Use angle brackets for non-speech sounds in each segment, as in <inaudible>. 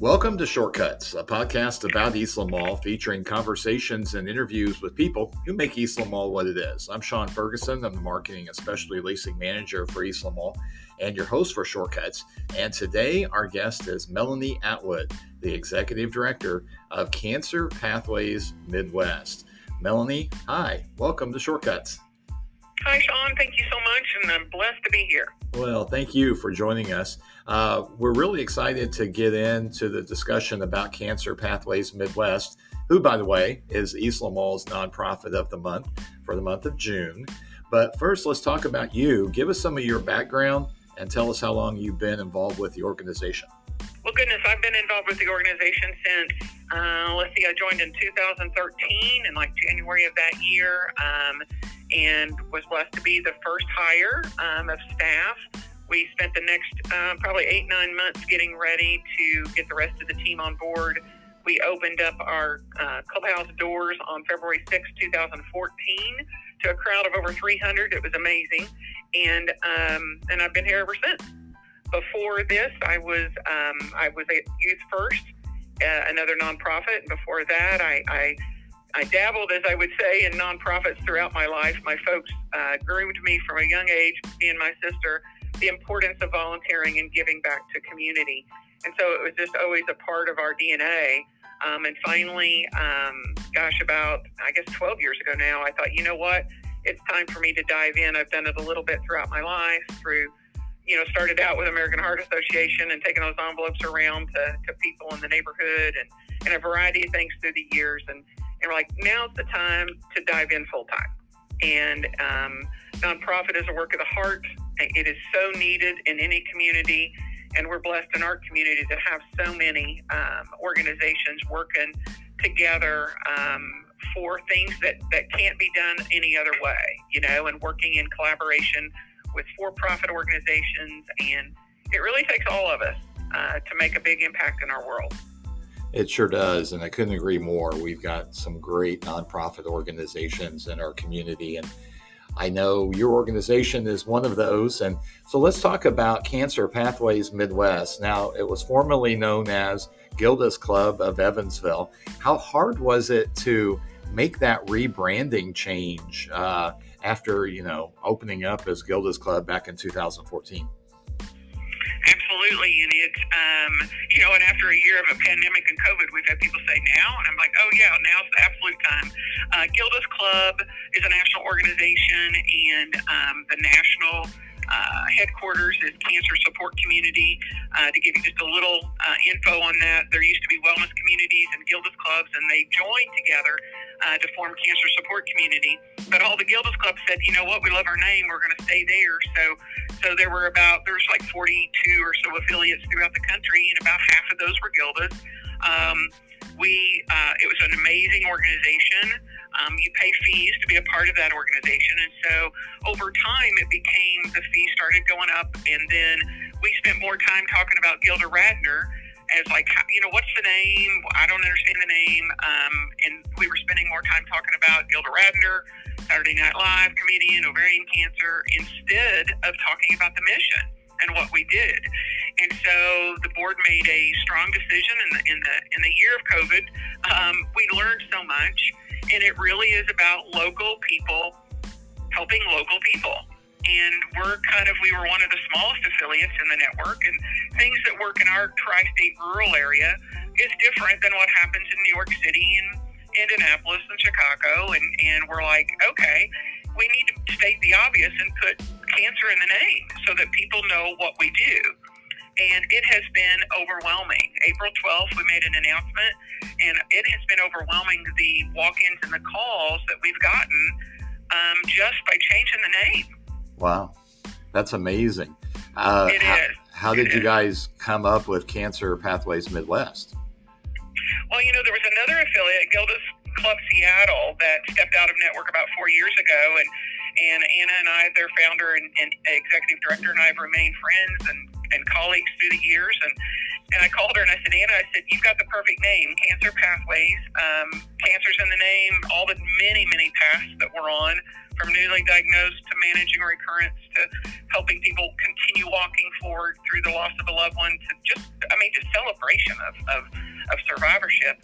Welcome to Shortcuts, a podcast about Eastland Mall featuring conversations and interviews with people who make Eastland Mall what it is. I'm Sean Ferguson. I'm the marketing and specialty leasing manager for Eastland Mall and your host for Shortcuts. And today, our guest is Melanie Atwood, the executive director of Cancer Pathways Midwest. Melanie, hi. Welcome to Shortcuts. Hi, Sean. Thank you so much, and I'm blessed to be here. Well, thank you for joining us. Uh, we're really excited to get into the discussion about Cancer Pathways Midwest, who, by the way, is Mall's nonprofit of the month for the month of June. But first, let's talk about you. Give us some of your background and tell us how long you've been involved with the organization. Well, goodness, I've been involved with the organization since, uh, let's see, I joined in 2013 in like January of that year. Um, and was blessed to be the first hire um, of staff. We spent the next uh, probably eight, nine months getting ready to get the rest of the team on board. We opened up our uh, clubhouse doors on February 6, 2014, to a crowd of over 300. It was amazing, and um, and I've been here ever since. Before this, I was um, I was at Youth First, uh, another nonprofit. And before that, I, I I dabbled, as I would say, in nonprofits throughout my life. My folks uh, groomed me from a young age, me and my sister, the importance of volunteering and giving back to community. And so it was just always a part of our DNA. Um, and finally, um, gosh, about, I guess, 12 years ago now, I thought, you know what? It's time for me to dive in. I've done it a little bit throughout my life through, you know, started out with American Heart Association and taking those envelopes around to, to people in the neighborhood and, and a variety of things through the years. And and we're like, now's the time to dive in full time. And um, nonprofit is a work of the heart. It is so needed in any community. And we're blessed in our community to have so many um, organizations working together um, for things that, that can't be done any other way, you know, and working in collaboration with for profit organizations. And it really takes all of us uh, to make a big impact in our world. It sure does, and I couldn't agree more. We've got some great nonprofit organizations in our community, and I know your organization is one of those. And so let's talk about Cancer Pathways Midwest. Now, it was formerly known as Gilda's Club of Evansville. How hard was it to make that rebranding change uh, after you know opening up as Gilda's Club back in 2014? Absolutely, and it's um, you know, and after a year of a pandemic and COVID, we've had people say now, and I'm like, oh yeah, now's the absolute time. Uh, Gilda's Club is a national organization, and um, the national uh, headquarters is Cancer Support Community. Uh, to give you just a little uh, info on that, there used to be wellness communities and Gilda's clubs, and they joined together uh, to form Cancer Support Community. But all the Gilda's clubs said, you know what, we love our name, we're going to stay there. So, so there were about there's like 42 or so affiliates throughout the country, and about half of those were Gilda's. Um, we uh, it was an amazing organization. Um, you pay fees to be a part of that organization, and so over time, it became the fees started going up, and then we spent more time talking about Gilda Radner as like you know what's the name? I don't understand the name, um, and we were spending more time talking about Gilda Radner, Saturday Night Live comedian, ovarian cancer, instead of talking about the mission and what we did. And so the board made a strong decision in the in the in the year of COVID. Um, we learned so much, and it really is about local people helping local people and we're kind of we were one of the smallest affiliates in the network and things that work in our tri-state rural area is different than what happens in New York City and Indianapolis and Chicago and and we're like okay we need to state the obvious and put cancer in the name so that people know what we do and it has been overwhelming. April 12th, we made an announcement, and it has been overwhelming the walk ins and the calls that we've gotten um, just by changing the name. Wow, that's amazing. Uh, it how, is. how did you guys come up with Cancer Pathways Midwest? Well, you know, there was another affiliate, Gilda's Club Seattle, that stepped out of network about four years ago, and and Anna and I, their founder and, and executive director, and I have remained friends and, and colleagues through the years. And and I called her and I said, Anna, I said, you've got the perfect name, Cancer Pathways. Um, cancer's in the name. All the many many paths that we're on from newly diagnosed to managing recurrence to helping people continue walking forward through the loss of a loved one to just I mean, just celebration of, of, of survivorship.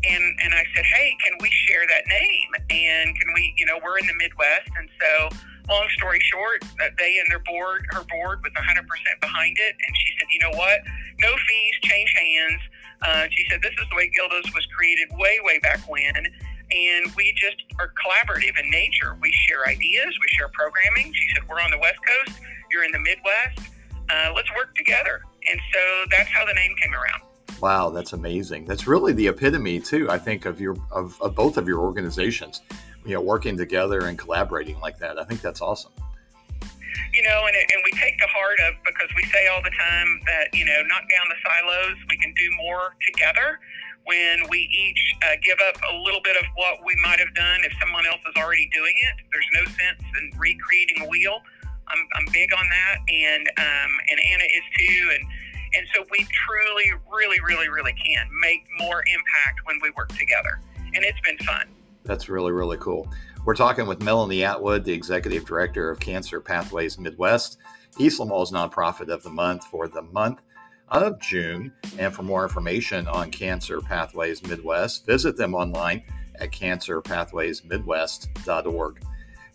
And, and I said, hey, can we share that name? And can we, you know, we're in the Midwest. And so, long story short, that they and their board, her board was 100% behind it. And she said, you know what? No fees, change hands. Uh, she said, this is the way Gilda's was created way, way back when. And we just are collaborative in nature. We share ideas, we share programming. She said, we're on the West Coast, you're in the Midwest. Uh, let's work together. And so that's how the name came around. Wow, that's amazing. That's really the epitome too, I think, of your of, of both of your organizations. You know, working together and collaborating like that. I think that's awesome. You know, and, and we take the heart of because we say all the time that you know, knock down the silos. We can do more together when we each uh, give up a little bit of what we might have done if someone else is already doing it. There's no sense in recreating a wheel. I'm, I'm big on that, and um, and Anna is too, and and so we truly, really, really, really can make more impact when we work together. And it's been fun. That's really, really cool. We're talking with Melanie Atwood, the Executive Director of Cancer Pathways Midwest, Eastland Mall's nonprofit of the month for the month of June. And for more information on Cancer Pathways Midwest, visit them online at cancerpathwaysmidwest.org.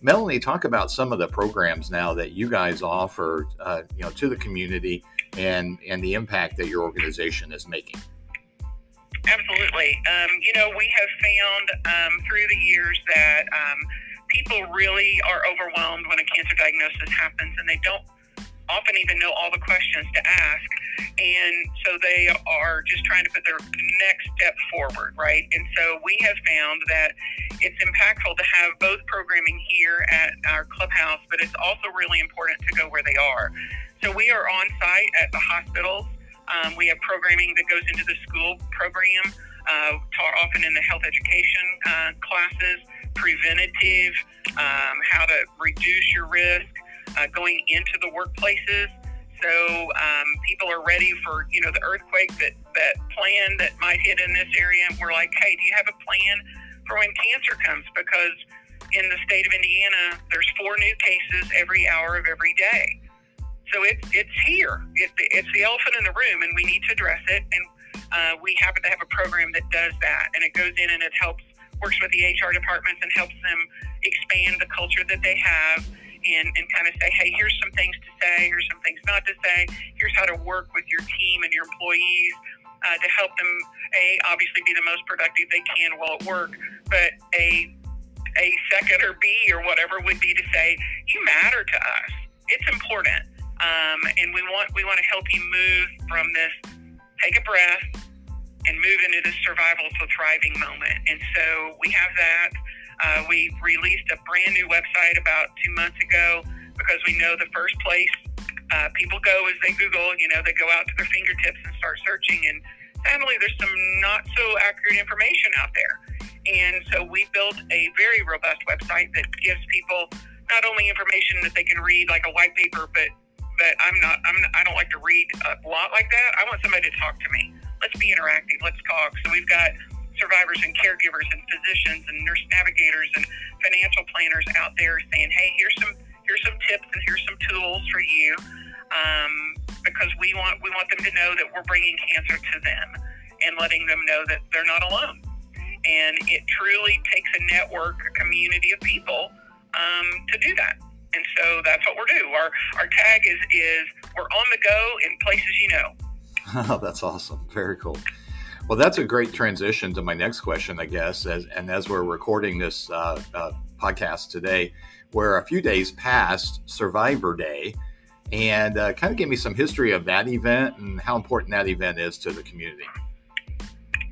Melanie, talk about some of the programs now that you guys offer, uh, you know, to the community and and the impact that your organization is making. Absolutely. Um, you know, we have found um, through the years that um, people really are overwhelmed when a cancer diagnosis happens, and they don't often even know all the questions to ask. And so they are just trying to put their next step forward, right? And so we have found that it's impactful to have both programming here at our clubhouse, but it's also really important to go where they are. So we are on site at the hospitals. Um, we have programming that goes into the school program, uh, taught often in the health education uh, classes, preventative, um, how to reduce your risk, uh, going into the workplaces. So um, people are ready for you know the earthquake that that plan that might hit in this area. And we're like, hey, do you have a plan for when cancer comes? Because in the state of Indiana, there's four new cases every hour of every day. So it's it's here. It, it's the elephant in the room, and we need to address it. And uh, we happen to have a program that does that, and it goes in and it helps works with the HR departments and helps them expand the culture that they have. And, and kind of say, hey, here's some things to say, here's some things not to say, here's how to work with your team and your employees uh, to help them, A, obviously be the most productive they can while at work, but A, a second or B or whatever would be to say, you matter to us. It's important. Um, and we want we want to help you move from this take a breath and move into this survival to thriving moment. And so we have that. Uh, we released a brand new website about two months ago because we know the first place uh, people go is they Google. You know, they go out to their fingertips and start searching. And sadly, there's some not so accurate information out there. And so we built a very robust website that gives people not only information that they can read like a white paper, but but I'm not. I'm. Not, I don't like to read a lot like that. I want somebody to talk to me. Let's be interactive. Let's talk. So we've got survivors and caregivers and physicians and nurse navigators and financial planners out there saying, "Hey, here's some here's some tips and here's some tools for you," um, because we want we want them to know that we're bringing cancer to them and letting them know that they're not alone. And it truly takes a network, a community of people um, to do that. And so that's what we're doing. Our our tag is is we're on the go in places you know. <laughs> That's awesome. Very cool. Well, that's a great transition to my next question, I guess. As, and as we're recording this uh, uh, podcast today, where a few days past Survivor Day, and uh, kind of give me some history of that event and how important that event is to the community.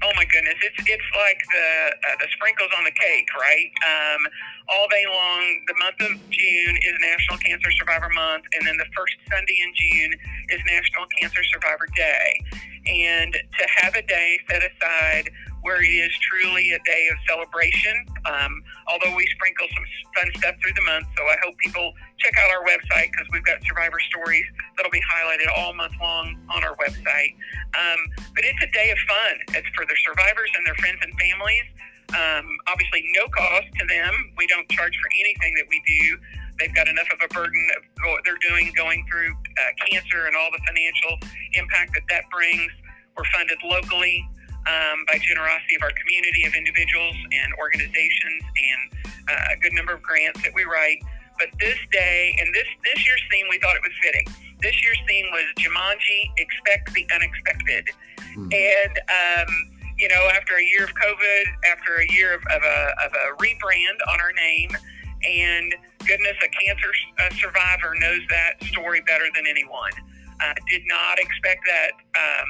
Oh my goodness, it's it's like the uh, the sprinkles on the cake, right? Um, all day long, the month of June is National Cancer Survivor Month, and then the first Sunday in June is National Cancer Survivor Day. And to have a day set aside where it is truly a day of celebration. Um, although we sprinkle some fun stuff through the month, so I hope people check out our website because we've got survivor stories that'll be highlighted all month long on our website. Um, but it's a day of fun. It's for the survivors and their friends and families. Um, obviously, no cost to them. We don't charge for anything that we do. They've got enough of a burden of what they're doing going through uh, cancer and all the financial impact that that brings We're funded locally um, by generosity of our community of individuals and organizations and uh, a good number of grants that we write. But this day and this this year's theme, we thought it was fitting. This year's theme was Jumanji: Expect the Unexpected, hmm. and um, you know, after a year of COVID, after a year of, of, a, of a rebrand on our name, and goodness, a cancer uh, survivor knows that story better than anyone. Uh, did not expect that um,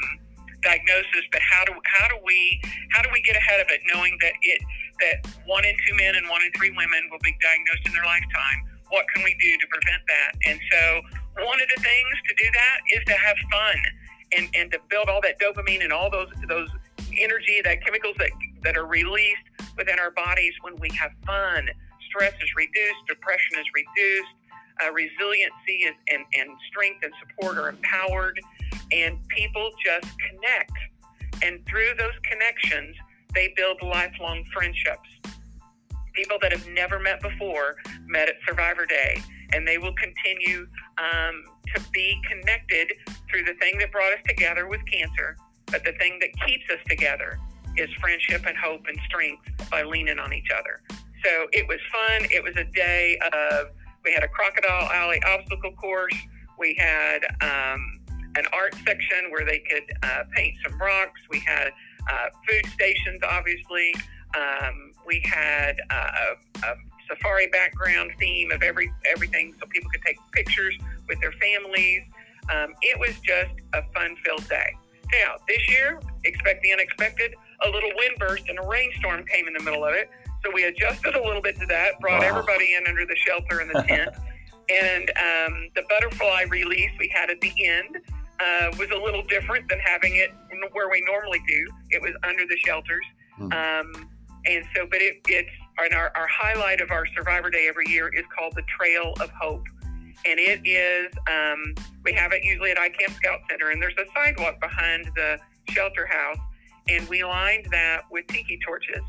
diagnosis, but how do how do we how do we get ahead of it, knowing that it that one in two men and one in three women will be diagnosed in their lifetime? What can we do to prevent that? And so, one of the things to do that is to have fun and, and to build all that dopamine and all those those energy, that chemicals that that are released within our bodies when we have fun. Stress is reduced, depression is reduced, uh, resiliency is, and, and strength and support are empowered, and people just connect. And through those connections, they build lifelong friendships. People that have never met before met at Survivor Day, and they will continue um, to be connected through the thing that brought us together with cancer. But the thing that keeps us together is friendship and hope and strength by leaning on each other. So it was fun. It was a day of we had a crocodile alley obstacle course. We had um, an art section where they could uh, paint some rocks. We had uh, food stations, obviously. Um, we had uh, a, a, safari background theme of every everything, so people could take pictures with their families. Um, it was just a fun-filled day. Now this year, expect the unexpected. A little wind burst and a rainstorm came in the middle of it. So we adjusted a little bit to that, brought wow. everybody in under the shelter in the <laughs> tent. and um, the butterfly release we had at the end uh, was a little different than having it where we normally do. It was under the shelters. Hmm. Um, and so, but it, it's our, our highlight of our Survivor Day every year is called the Trail of Hope. And it is, um, we have it usually at Eykamp Scout Center, and there's a sidewalk behind the shelter house. And we lined that with tiki torches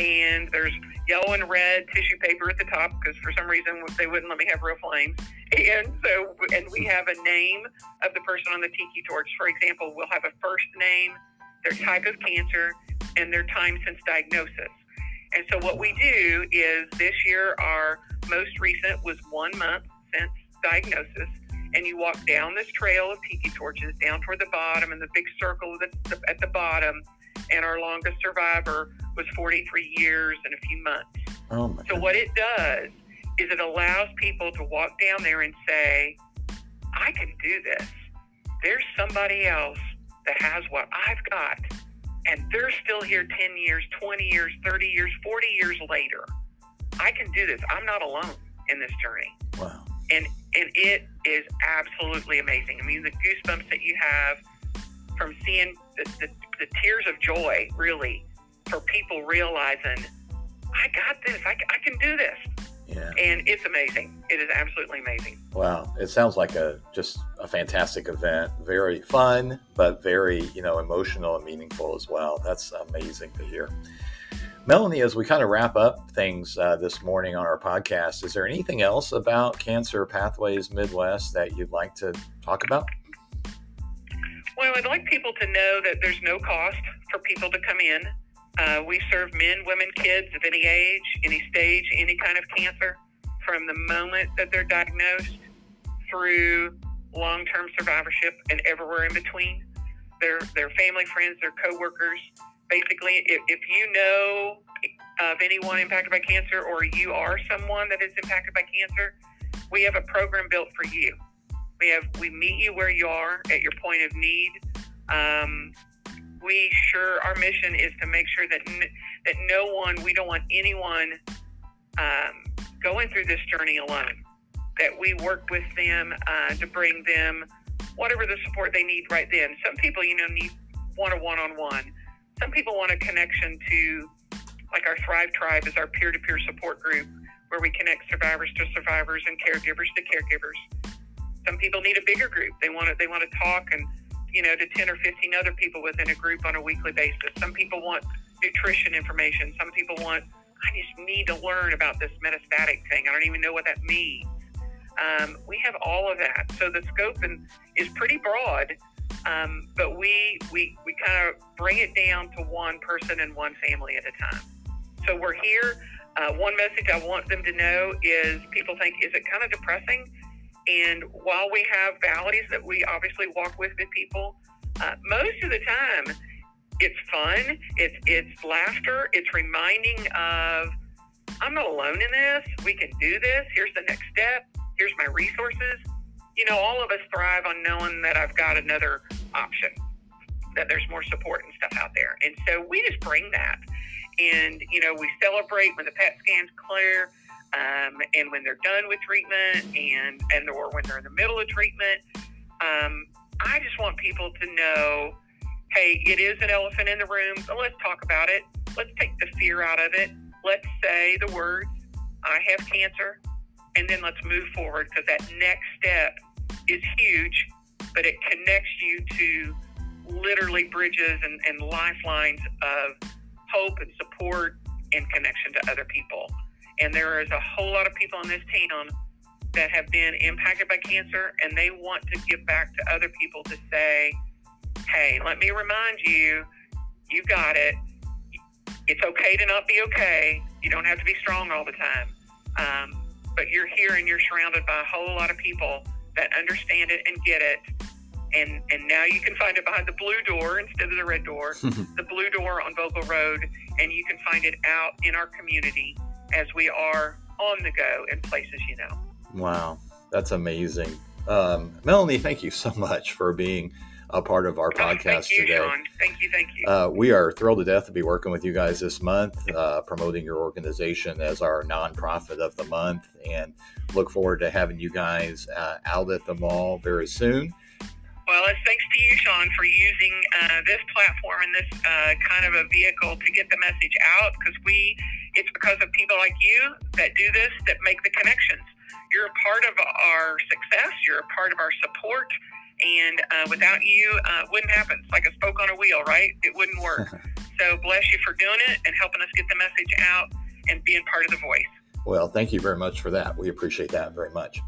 and there's yellow and red tissue paper at the top because for some reason they wouldn't let me have real flames. <laughs> And so, and we have a name of the person on the tiki torch. For example, we'll have a first name, their type of cancer, and their time since diagnosis. And so, what we do is this year, our most recent was one month since diagnosis. And you walk down this trail of tiki torches down toward the bottom, and the big circle at the bottom. And our longest survivor was 43 years and a few months. Oh my so, what it does is it allows people to walk down there and say, I can do this. There's somebody else that has what I've got, and they're still here 10 years, 20 years, 30 years, 40 years later. I can do this. I'm not alone in this journey. Wow. And and it is absolutely amazing. I mean, the goosebumps that you have from seeing the, the, the tears of joy, really, for people realizing, I got this. I, I can do this. Yeah. And it's amazing. It is absolutely amazing. Wow. It sounds like a just a fantastic event. Very fun, but very, you know, emotional and meaningful as well. That's amazing to hear. Melanie, as we kind of wrap up things uh, this morning on our podcast, is there anything else about Cancer Pathways Midwest that you'd like to talk about? Well, I'd like people to know that there's no cost for people to come in. Uh, we serve men, women, kids of any age, any stage, any kind of cancer from the moment that they're diagnosed through long term survivorship and everywhere in between. Their, their family, friends, their coworkers. Basically, if, if you know of anyone impacted by cancer or you are someone that is impacted by cancer, we have a program built for you. We have we meet you where you are at your point of need. Um, we sure our mission is to make sure that that no one we don't want anyone um, going through this journey alone. That we work with them uh, to bring them whatever the support they need right then. Some people you know need want a one-on-one. Some people want a connection to like our thrive tribe is our peer-to-peer support group where we connect survivors to survivors and caregivers to caregivers. Some people need a bigger group. They want to they want to talk and you know, to 10 or 15 other people within a group on a weekly basis. Some people want nutrition information. Some people want, I just need to learn about this metastatic thing. I don't even know what that means. Um, we have all of that. So the scope and, is pretty broad, Um, but we, we, we kind of bring it down to one person and one family at a time. So we're here. Uh, one message I want them to know is people think, is it kind of depressing? And while we have valleys that we obviously walk with with people, uh, most of the time it's fun, it's, it's laughter, it's reminding of, I'm not alone in this. We can do this. Here's the next step. Here's my resources. You know, all of us thrive on knowing that I've got another option, that there's more support and stuff out there. And so we just bring that. And, you know, we celebrate when the PET scan's clear um, and when they're done with treatment and, and or when they're in the middle of treatment. Um, I just want people to know, hey, it is an elephant in the room, so let's talk about it. Let's take the fear out of it. Let's say the words, I have cancer, and then let's move forward because that next step is huge, but it connects you to literally bridges and, and lifelines of hope and support and connection to other people. And there is a whole lot of people in this town that have been impacted by cancer and they want to give back to other people to say, hey, let me remind you, you got it. It's okay to not be okay. You don't have to be strong all the time. Um, but you're here and you're surrounded by a whole lot of people that understand it and get it. And, and now you can find it behind the blue door instead of the red door, <laughs> the blue door on Vogel Road, and you can find it out in our community as we are on the go in places you know. Wow, that's amazing. Um, Melanie, thank you so much for being a part of our podcast oh, thank you, today. Sean. Thank you, thank you. Uh, we are thrilled to death to be working with you guys this month, uh, promoting your organization as our nonprofit of the month, and look forward to having you guys uh, out at the mall very soon. Well, it's thanks to you, Sean, for using uh, this platform and this uh, kind of a vehicle to get the message out. Because we, it's because of people like you that do this that make the connections. You're a part of our success. You're a part of our support and uh, without you, uh, it wouldn't happen. It's like a spoke on a wheel, right? It wouldn't work. <laughs> so bless you for doing it and helping us get the message out and being part of the voice. Well, thank you very much for that. We appreciate that very much.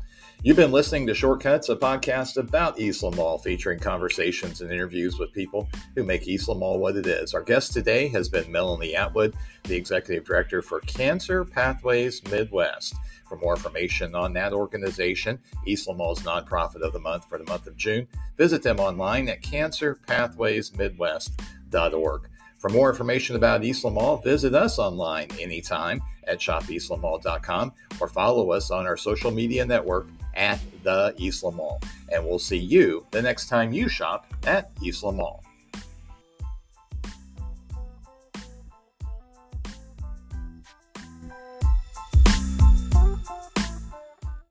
You've been listening to Shortcuts, a podcast about Eastland Mall featuring conversations and interviews with people who make Eastland Mall what it is. Our guest today has been Melanie Atwood, the Executive Director for Cancer Pathways Midwest. For more information on that organization, Eastland Mall's nonprofit of the month for the month of June, visit them online at cancerpathwaysmidwest.org. For more information about Eastland Mall, visit us online anytime at shopeastlandmall.com or follow us on our social media network at the Eastland Mall. And we'll see you the next time you shop at Eastland Mall.